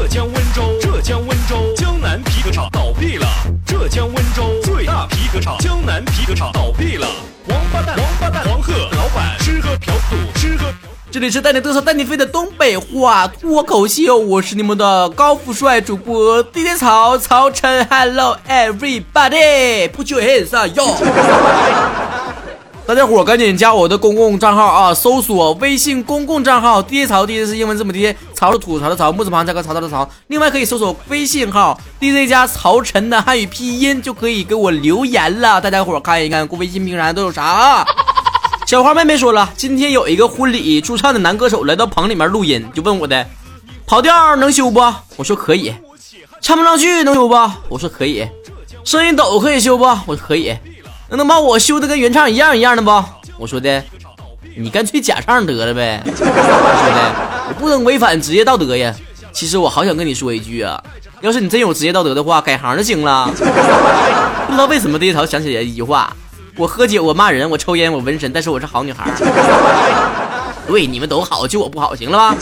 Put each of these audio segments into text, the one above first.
浙江温州，浙江温州江南皮革厂倒闭了。浙江温州最大皮革厂江南皮革厂倒闭了。王八蛋，王八蛋，黄鹤老板吃喝嫖赌，吃喝。这里是带你嘚瑟带你飞的东北话脱口秀，我是你们的高富帅主播地天曹曹晨，Hello everybody，put your hands up yo！大家伙赶紧加我的公共账号啊，搜索微信公共账号 DJ 曹，DJ 是英文字母 D，曹是吐槽的曹，木字旁加个曹操的曹。另外可以搜索微信号 DJ 加曹晨的汉语拼音，就可以给我留言了。大家伙看一看，过微信平台都有啥啊？小花妹妹说了，今天有一个婚礼驻唱的男歌手来到棚里面录音，就问我的跑调能修不？我说可以。唱不上去能修不？我说可以。声音抖可以修不？我说可以。那能把我修的跟原唱一样一样的不？我说的，你干脆假唱得了呗。我说的，我不能违反职业道德呀。其实我好想跟你说一句啊，要是你真有职业道德的话，改行就行了。不知道为什么这一条想起来一句话。我喝酒，我骂人，我抽烟，我纹身，但是我是好女孩。对，你们都好，就我不好，行了吧？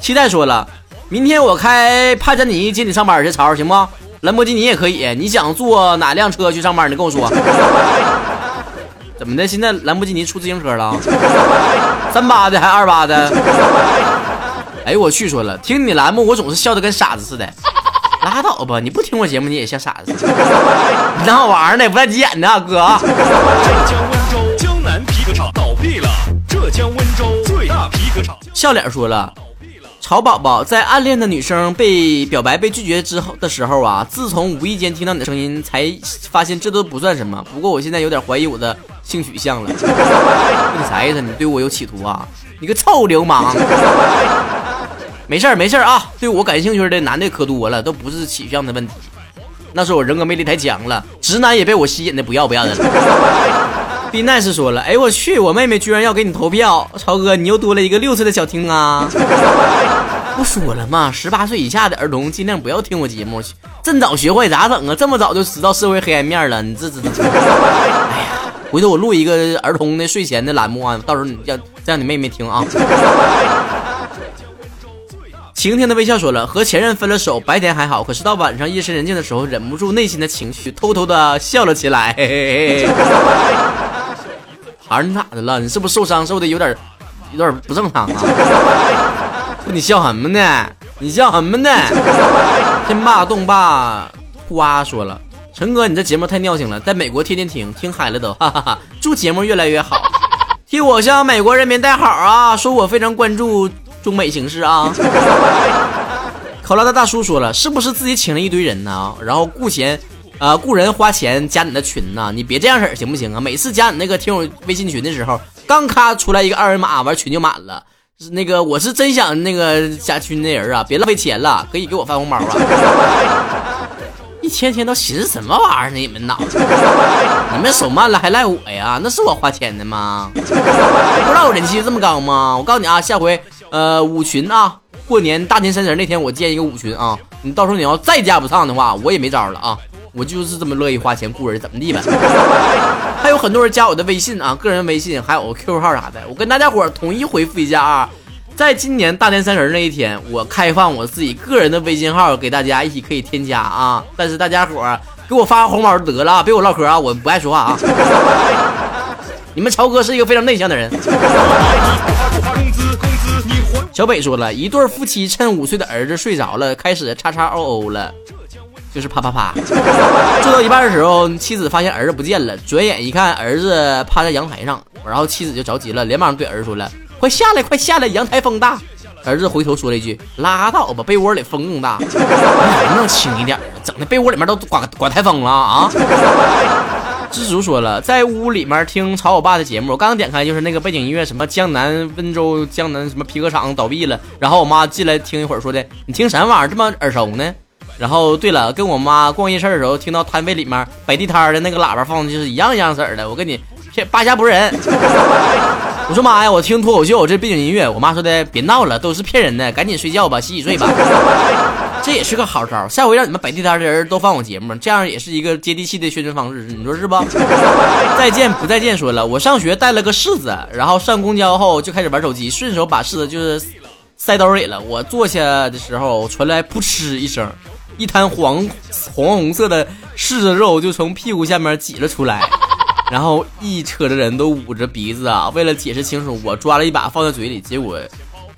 期待说了，明天我开帕加尼接你上班去，曹行不？兰博基尼也可以，你想坐哪辆车去上班？你跟我说。怎么的？现在兰博基尼出自行车了？三八的还二八的？哎呦我去！说了，听你栏目，我总是笑得跟傻子似的。拉倒吧！你不听我节目，你也像傻子。你当好玩呢？不带急眼的，哥。浙江温州江南皮革厂倒闭了。浙江温州最大皮革厂。笑脸说了，曹宝宝在暗恋的女生被表白被拒绝之后的时候啊，自从无意间听到你的声音，才发现这都不算什么。不过我现在有点怀疑我的性取向了。你啥意思？你对我有企图啊？你个臭流氓！没事儿，没事儿啊！对我感兴趣的男的可多了，都不是取向的问题，那是我人格魅力太强了，直男也被我吸引的不要不要的了。B nice 说了，哎我去，我妹妹居然要给你投票，超哥你又多了一个六岁的小听啊！不说了吗？十八岁以下的儿童尽量不要听我节目，趁早学坏咋整啊？这么早就知道社会黑暗面了，你这这这…… 哎呀，回头我录一个儿童的睡前的栏目啊，到时候你让让你妹妹听啊。晴天的微笑说了，和前任分了手，白天还好，可是到晚上夜深人静的时候，忍不住内心的情绪，偷偷的笑了起来。嘿嘿嘿孩儿，你咋的了？你是不是受伤，受的有点，有点不正常啊？你笑什么呢？你笑什么呢？天霸动霸瓜说了，陈哥，你这节目太尿性了，在美国天天听，听嗨了都，哈哈哈！祝节目越来越好，替我向美国人民带好啊！说我非常关注。中美形势啊！考拉的大叔说了，是不是自己请了一堆人呢？然后顾贤，呃，雇人花钱加你的群呢？你别这样式儿行不行啊？每次加你那个听友微信群的时候，刚咔出来一个二维码，完群就满了。那个我是真想那个加群的人啊，别浪费钱了，可以给我发红包啊！一天天都寻思什么玩意儿呢？你们脑子？你们手慢了还赖我呀？那是我花钱的吗？不知道我人气这么高吗？我告诉你啊，下回。呃，舞群啊，过年大年三十那天我建一个舞群啊，你到时候你要再加不上的话，我也没招了啊，我就是这么乐意花钱雇人，怎么地吧？还有很多人加我的微信啊，个人微信还有 QQ 号啥的，我跟大家伙统一回复一下啊，在今年大年三十那一天，我开放我自己个人的微信号给大家一起可以添加啊，但是大家伙给我发个红包就得了啊，别我唠嗑啊，我不爱说话啊。你们超哥是一个非常内向的人。小北说了一对夫妻趁五岁的儿子睡着了，开始叉叉哦哦了，就是啪啪啪。做到一半的时候，妻子发现儿子不见了，转眼一看儿子趴在阳台上，然后妻子就着急了，连忙对儿子说了：“快下来，快下来，阳台风大。”儿子回头说了一句：“拉倒吧，被窝里风更大，能不能轻一点？整的被窝里面都刮刮台风了啊！” 知足说了，在屋里面听曹我爸的节目，我刚点开就是那个背景音乐，什么江南温州江南什么皮革厂倒闭了，然后我妈进来听一会儿，说的你听什么玩意儿这么耳熟呢？然后对了，跟我妈逛夜市的时候听到摊位里面摆地摊的那个喇叭放的就是一样一样色的，我跟你骗八家不人。我说妈呀，我听脱口秀这背景音乐，我妈说的别闹了，都是骗人的，赶紧睡觉吧，洗洗睡吧。这也是个好招，下回让你们摆地摊的人都放我节目，这样也是一个接地气的宣传方式，你说是不？再见不再见，说了，我上学带了个柿子，然后上公交后就开始玩手机，顺手把柿子就是塞兜里了。我坐下的时候，传来噗嗤一声，一滩黄黄红色的柿子肉就从屁股下面挤了出来，然后一车的人都捂着鼻子啊。为了解释清楚，我抓了一把放在嘴里，结果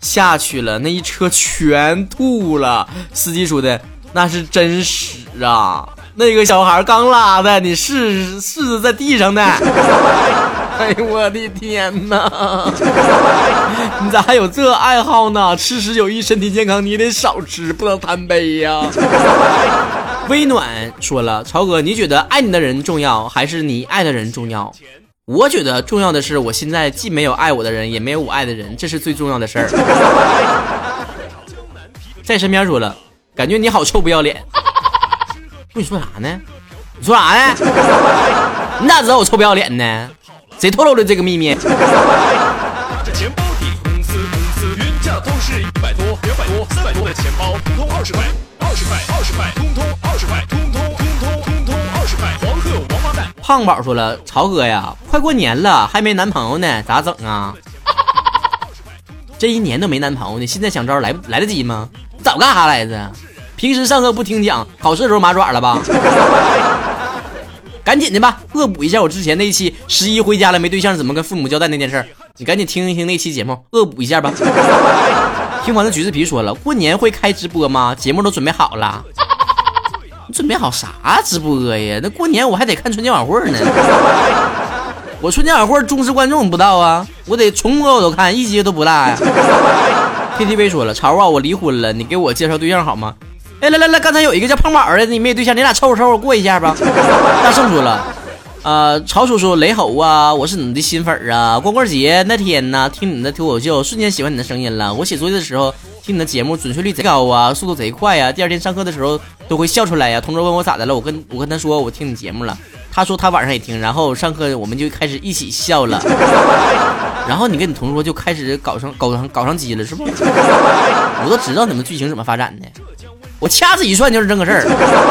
下去了，那一车全吐了。司机说的那是真屎啊！那个小孩刚拉的，你试试试在地上的。哎呦我的天哪！你咋还有这爱好呢？吃食有益，身体健康，你得少吃，不能贪杯呀。微暖说了，曹哥，你觉得爱你的人重要，还是你爱的人重要？我觉得重要的是，我现在既没有爱我的人，也没有我爱的人，这是最重要的事儿。在身边说了，感觉你好臭不要脸。不，你说啥呢？你说啥呢？你咋知道我臭不要脸呢？谁透露的这个秘密？胖宝说了，曹哥呀，快过年了，还没男朋友呢，咋整啊？这一年都没男朋友呢，现在想招来来得及吗？早干啥来着？平时上课不听讲，考试的时候麻爪了吧？赶紧的吧，恶补一下我之前那一期十一回家了没对象怎么跟父母交代那件事你赶紧听一听那期节目，恶补一下吧。听完了橘子皮说了，过年会开直播吗？节目都准备好了。你准备好啥直播呀？那过年我还得看春节晚会呢。我春节晚会忠实观众不到啊，我得重播我都看，一集都不落呀。KTV 说了，潮啊，我离婚了，你给我介绍对象好吗？哎，来来来，刚才有一个叫胖宝的，你没对象，你俩凑合凑合过一下吧。大圣说了，呃，曹叔叔雷猴啊，我是你的新粉啊。光棍节那天呢，听你的脱口秀，瞬间喜欢你的声音了。我写作业的时候听你的节目，准确率贼高啊，速度贼快呀。第二天上课的时候都会笑出来呀。同桌问我咋的了，我跟我跟他说我听你节目了，他说他晚上也听，然后上课我们就开始一起笑了。然后你跟你同桌就开始搞上搞上搞上机了，是不？我都知道你们剧情怎么发展的。我掐指一算就是这个事儿。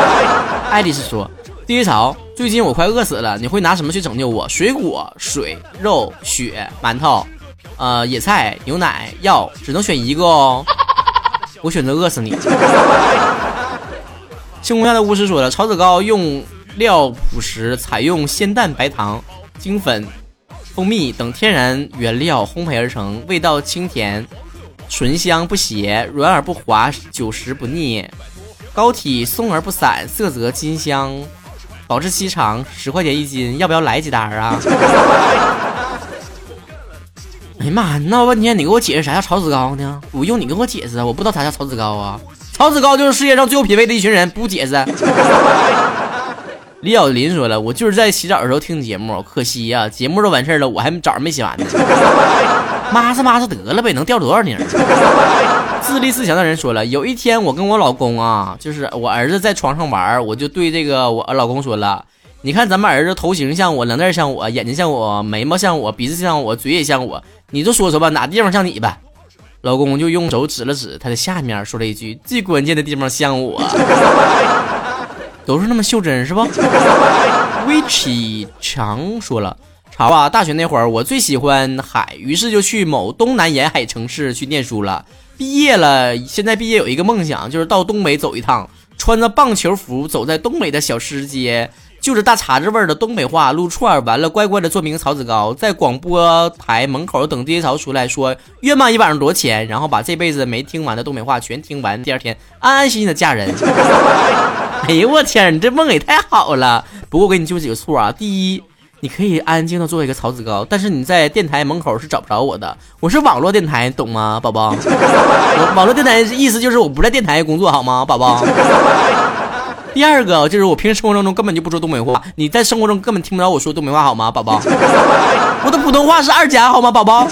爱丽丝说：“第一槽，最近我快饿死了，你会拿什么去拯救我？水果、水、肉、血、馒头，呃，野菜、牛奶、药，只能选一个哦。我选择饿死你。”星空下的巫师说了：“草籽糕用料朴实，采用鲜蛋白糖、精粉、蜂蜜等天然原料烘焙而成，味道清甜。”醇香不邪，软而不滑，久食不腻，膏体松而不散，色泽金香，保质期长，十块钱一斤，要不要来几单啊？哎呀妈，闹半天你给我解释啥叫草子糕呢？不用你给我解释，我不知道啥叫草子糕啊。草子糕就是世界上最有品位的一群人，不解释。李小林说了，我就是在洗澡的时候听节目，可惜呀，节目都完事了，我还澡没洗完呢。抹擦抹擦得了呗，能掉多少泥？自立自强的人说了，有一天我跟我老公啊，就是我儿子在床上玩，我就对这个我老公说了，你看咱们儿子头型像我，冷字像我，眼睛像我，眉毛像我，鼻子像我，嘴也像我，你就说说吧，哪地方像你吧？老公就用手指了指他的下面，说了一句最关键的地方像我，都是那么袖珍是不？威奇强说了。好吧，大学那会儿我最喜欢海，于是就去某东南沿海城市去念书了。毕业了，现在毕业有一个梦想，就是到东北走一趟，穿着棒球服走在东北的小吃街，就着大碴子味儿的东北话撸串，完了乖乖的做名草子糕，在广播台门口等爹曹出来说约嘛一晚上多少钱，然后把这辈子没听完的东北话全听完，第二天安安心心的嫁人。哎呦我天，你这梦也太好了！不过我给你纠几个错啊，第一。你可以安静的做一个草子糕，但是你在电台门口是找不着我的，我是网络电台，懂吗，宝宝？网络电台意思就是我不在电台工作，好吗，宝宝？第二个就是我平时生活当中根本就不说东北话，你在生活中根本听不着我说东北话，好吗，宝宝？我的普通话是二甲，好吗，宝宝？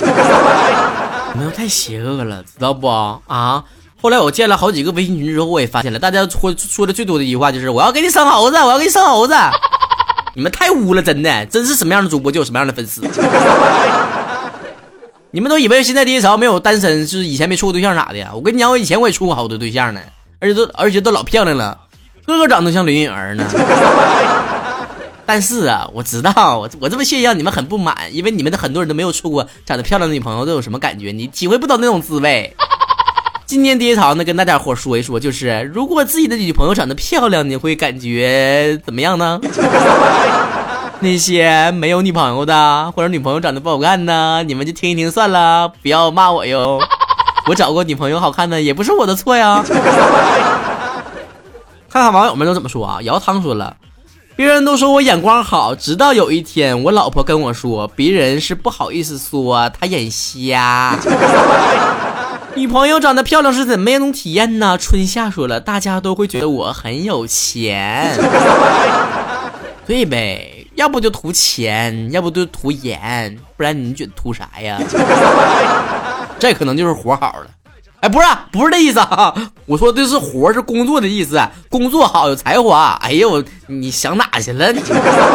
你们太邪恶了，知道不啊？后来我建了好几个微信群之后，我也发现了，大家说说的最多的一句话就是我要给你生猴子，我要给你生猴子。你们太污了，真的，真是什么样的主播就有什么样的粉丝。你们都以为现在第一潮没有单身，就是以前没处过对象啥的？我跟你讲，我以前我也处过好多对象呢，而且都而且都老漂亮了，个个长得像林允儿呢。但是啊，我知道我我这么炫耀你们很不满，因为你们的很多人都没有处过长得漂亮的女朋友都有什么感觉，你体会不到那种滋味。今天第一堂呢，跟大家伙说一说，就是如果自己的女朋友长得漂亮，你会感觉怎么样呢？那些没有女朋友的，或者女朋友长得不好看呢，你们就听一听算了，不要骂我哟。我找过女朋友好看的，也不是我的错呀。看看网友们都怎么说啊？姚汤说了，别人都说我眼光好，直到有一天我老婆跟我说，别人是不好意思说她眼瞎。女朋友长得漂亮是怎么样一种体验呢？春夏说了，大家都会觉得我很有钱，对呗？要不就图钱，要不就图颜，不然你觉得图啥呀？这可能就是活好了。哎，不是，不是这意思啊！我说的是活，是工作的意思。工作好，有才华。哎呦，你想哪去了？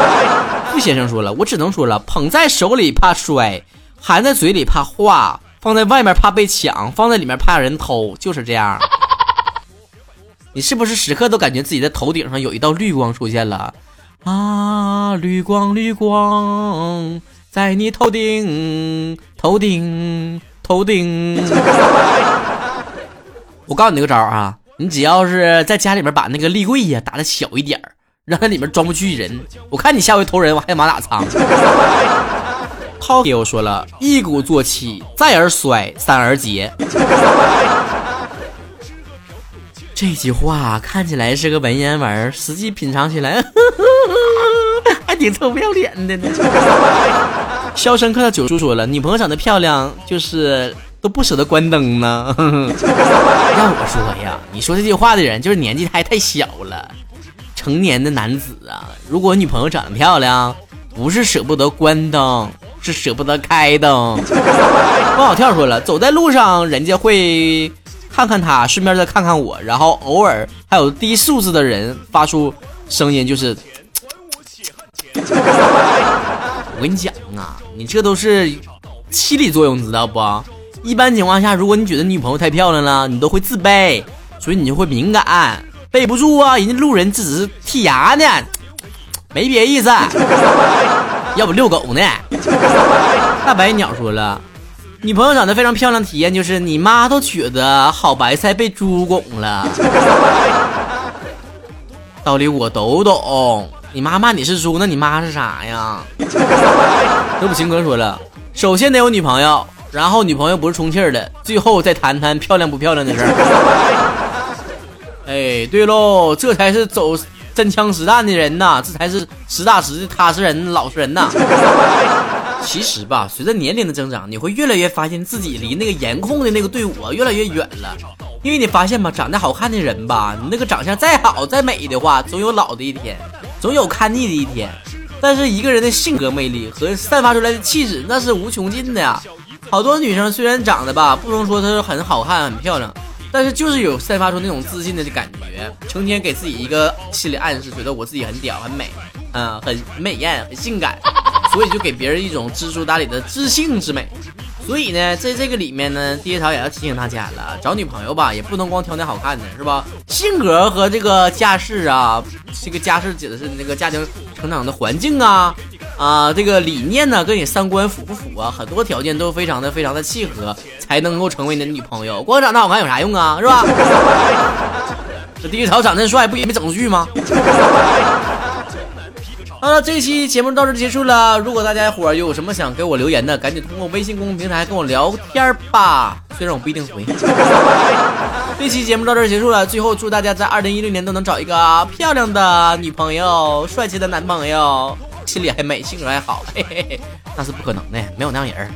傅先生说了，我只能说了，捧在手里怕摔，含在嘴里怕化。放在外面怕被抢，放在里面怕人偷，就是这样。你是不是时刻都感觉自己的头顶上有一道绿光出现了？啊，绿光绿光，在你头顶，头顶，头顶。我告诉你个招啊，你只要是在家里面把那个立柜呀打的小一点让它里面装不去人，我看你下回偷人我还马打仓。涛给我说了一鼓作气，再而衰，三而竭。这句话看起来是个文言文，实际品尝起来 还挺臭不要脸的呢。肖申克的九叔说了，女朋友长得漂亮，就是都不舍得关灯呢。要我说呀，你说这句话的人就是年纪还太小了。成年的男子啊，如果女朋友长得漂亮，不是舍不得关灯。是舍不得开灯。汪小跳说了，走在路上，人家会看看他，顺便再看看我，然后偶尔还有低素质的人发出声音，就是。我跟你讲啊，你这都是心理作用，你知道不？一般情况下，如果你觉得女朋友太漂亮了，你都会自卑，所以你就会敏感，背不住啊。人家路人只是剔牙呢，没别意思。要不遛狗呢？大白鸟说了，女朋友长得非常漂亮，体验就是你妈都觉得好白菜被猪拱了。道理我都懂，你妈骂你是猪，那你妈是啥呀？这不秦哥说了，首先得有女朋友，然后女朋友不是充气的，最后再谈谈漂亮不漂亮的事儿。哎，对喽，这才是走。真枪实弹的人呐，这才是实打实的踏实人、老实人呐。其实吧，随着年龄的增长，你会越来越发现自己离那个颜控的那个队伍啊越来越远了。因为你发现吧，长得好看的人吧，你那个长相再好再美的话，总有老的一天，总有看腻的一天。但是一个人的性格魅力和散发出来的气质，那是无穷尽的呀。好多女生虽然长得吧，不能说她是很好看、很漂亮。但是就是有散发出那种自信的感觉，成天给自己一个心理暗示，觉得我自己很屌、很美，嗯，很美艳、很性感，所以就给别人一种知书达理的自信之美。所以呢，在这个里面呢，爹潮也要提醒大家了，找女朋友吧，也不能光挑那好看的，是吧？性格和这个家世啊，这个家世指的是那个家庭成长的环境啊。啊，这个理念呢，跟你三观符不符啊？很多条件都非常的非常的契合，才能够成为你的女朋友。光长得好看有啥用啊？是吧？这第一潮长得帅，不也没整出去吗？好了，这期节目到这结束了。如果大家伙儿有什么想给我留言的，赶紧通过微信公众平台跟我聊天吧。虽然我不一定回。这期节目到这结束了。最后祝大家在二零一六年都能找一个漂亮的女朋友，帅气的男朋友。心里还美，性格还好，嘿嘿嘿，那是不可能的，没有那样人。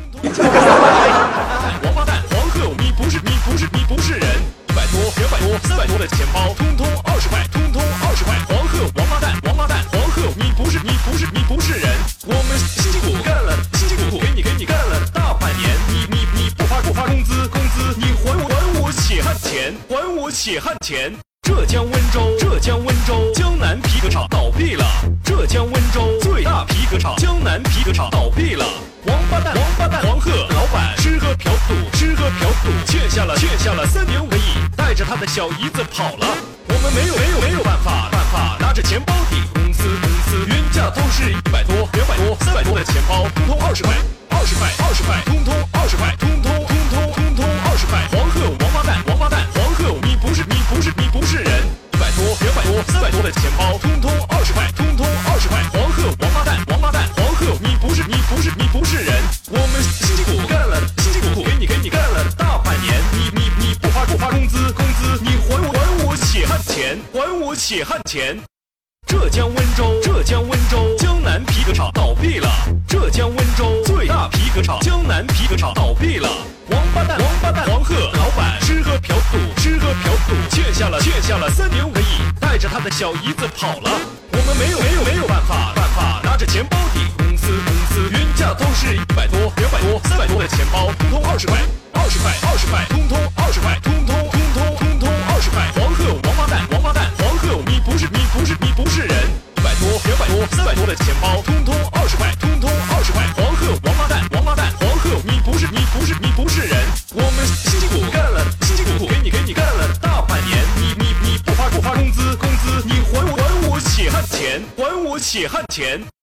王八蛋，黄鹤，你不是你不是你不是人，一百多、两百多、三百多的钱包，通通二十块，通通二十块。黄鹤，王八蛋，王八蛋，黄鹤，你不是你不是你不是人。我们辛辛苦苦干了，辛辛苦苦给你给你干了大半年，你你你不发不发工资工资，你还我还我血汗钱，还我血汗钱。浙江温州，浙江温州江南皮革厂倒闭了。浙江温州江南皮革厂倒闭了，王八蛋，王八蛋，黄鹤老板吃喝嫖赌，吃喝嫖赌，欠下了欠下了三牛个亿，带着他的小姨子跑了，我们没有没有没有办法办法，拿着钱包抵公司公司，原价都是一百多、两百多、三百多的钱包，通通二十块，二十块，二十块，通通二十块，通通通通通通二十块，黄鹤王八蛋王八蛋，黄鹤你不是你不是你不是人，一百多、两百多、三百多的钱包，通通。血汗钱。浙江温州，浙江温州江南皮革厂倒闭了。浙江温州最大皮革厂江南皮革厂倒闭了。王八蛋，王八蛋，黄鹤老板吃喝嫖赌，吃喝嫖赌，欠下了欠下了三点五个亿，带着他的小姨子跑了。我们没有没有没有办法办法，拿着钱包抵公司公司，原价都是一百多、两百多、三百多的钱包，通通二十块，二十块，二十块，通通二十块，血汗钱。